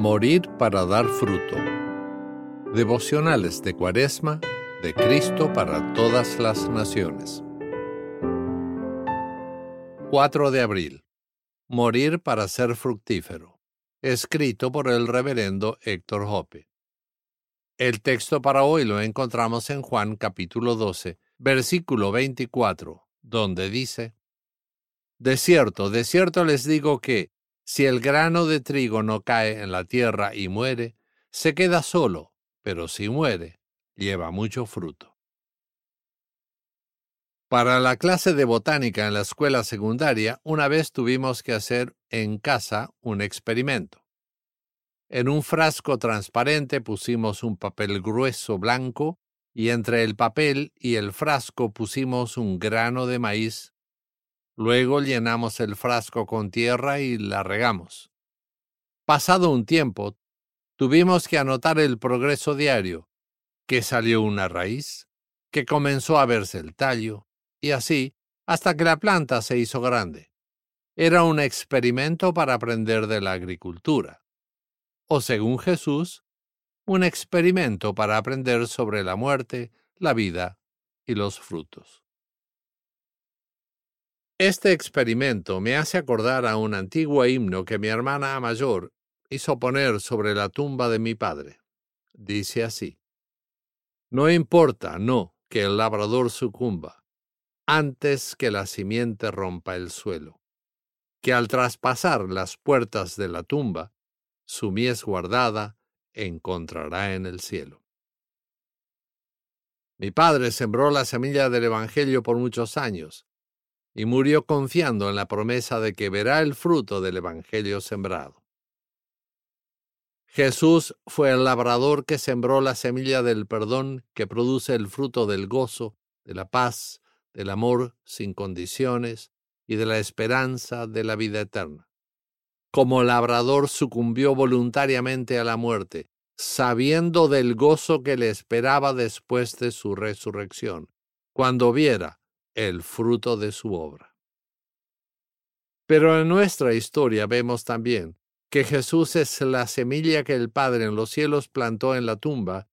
Morir para dar fruto. Devocionales de Cuaresma de Cristo para todas las naciones. 4 de abril. Morir para ser fructífero. Escrito por el reverendo Héctor Hope. El texto para hoy lo encontramos en Juan capítulo 12, versículo 24, donde dice, De cierto, de cierto les digo que, si el grano de trigo no cae en la tierra y muere, se queda solo, pero si muere, lleva mucho fruto. Para la clase de botánica en la escuela secundaria, una vez tuvimos que hacer en casa un experimento. En un frasco transparente pusimos un papel grueso blanco y entre el papel y el frasco pusimos un grano de maíz Luego llenamos el frasco con tierra y la regamos. Pasado un tiempo, tuvimos que anotar el progreso diario, que salió una raíz, que comenzó a verse el tallo, y así hasta que la planta se hizo grande. Era un experimento para aprender de la agricultura. O según Jesús, un experimento para aprender sobre la muerte, la vida y los frutos. Este experimento me hace acordar a un antiguo himno que mi hermana mayor hizo poner sobre la tumba de mi padre. Dice así. No importa, no, que el labrador sucumba, antes que la simiente rompa el suelo, que al traspasar las puertas de la tumba, su mies guardada encontrará en el cielo. Mi padre sembró la semilla del Evangelio por muchos años, y murió confiando en la promesa de que verá el fruto del Evangelio sembrado. Jesús fue el labrador que sembró la semilla del perdón que produce el fruto del gozo, de la paz, del amor sin condiciones y de la esperanza de la vida eterna. Como labrador sucumbió voluntariamente a la muerte, sabiendo del gozo que le esperaba después de su resurrección, cuando viera el fruto de su obra. Pero en nuestra historia vemos también que Jesús es la semilla que el Padre en los cielos plantó en la tumba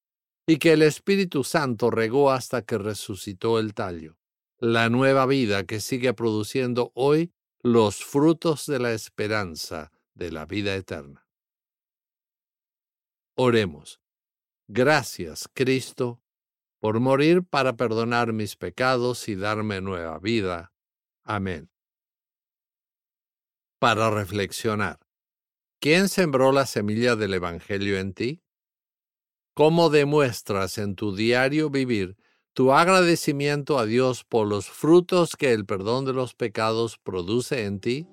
y que el Espíritu Santo regó hasta que resucitó el tallo, la nueva vida que sigue produciendo hoy los frutos de la esperanza de la vida eterna. Oremos. Gracias, Cristo, por morir para perdonar mis pecados y darme nueva vida. Amén. Para reflexionar. ¿Quién sembró la semilla del Evangelio en ti? ¿Cómo demuestras en tu diario vivir tu agradecimiento a Dios por los frutos que el perdón de los pecados produce en ti?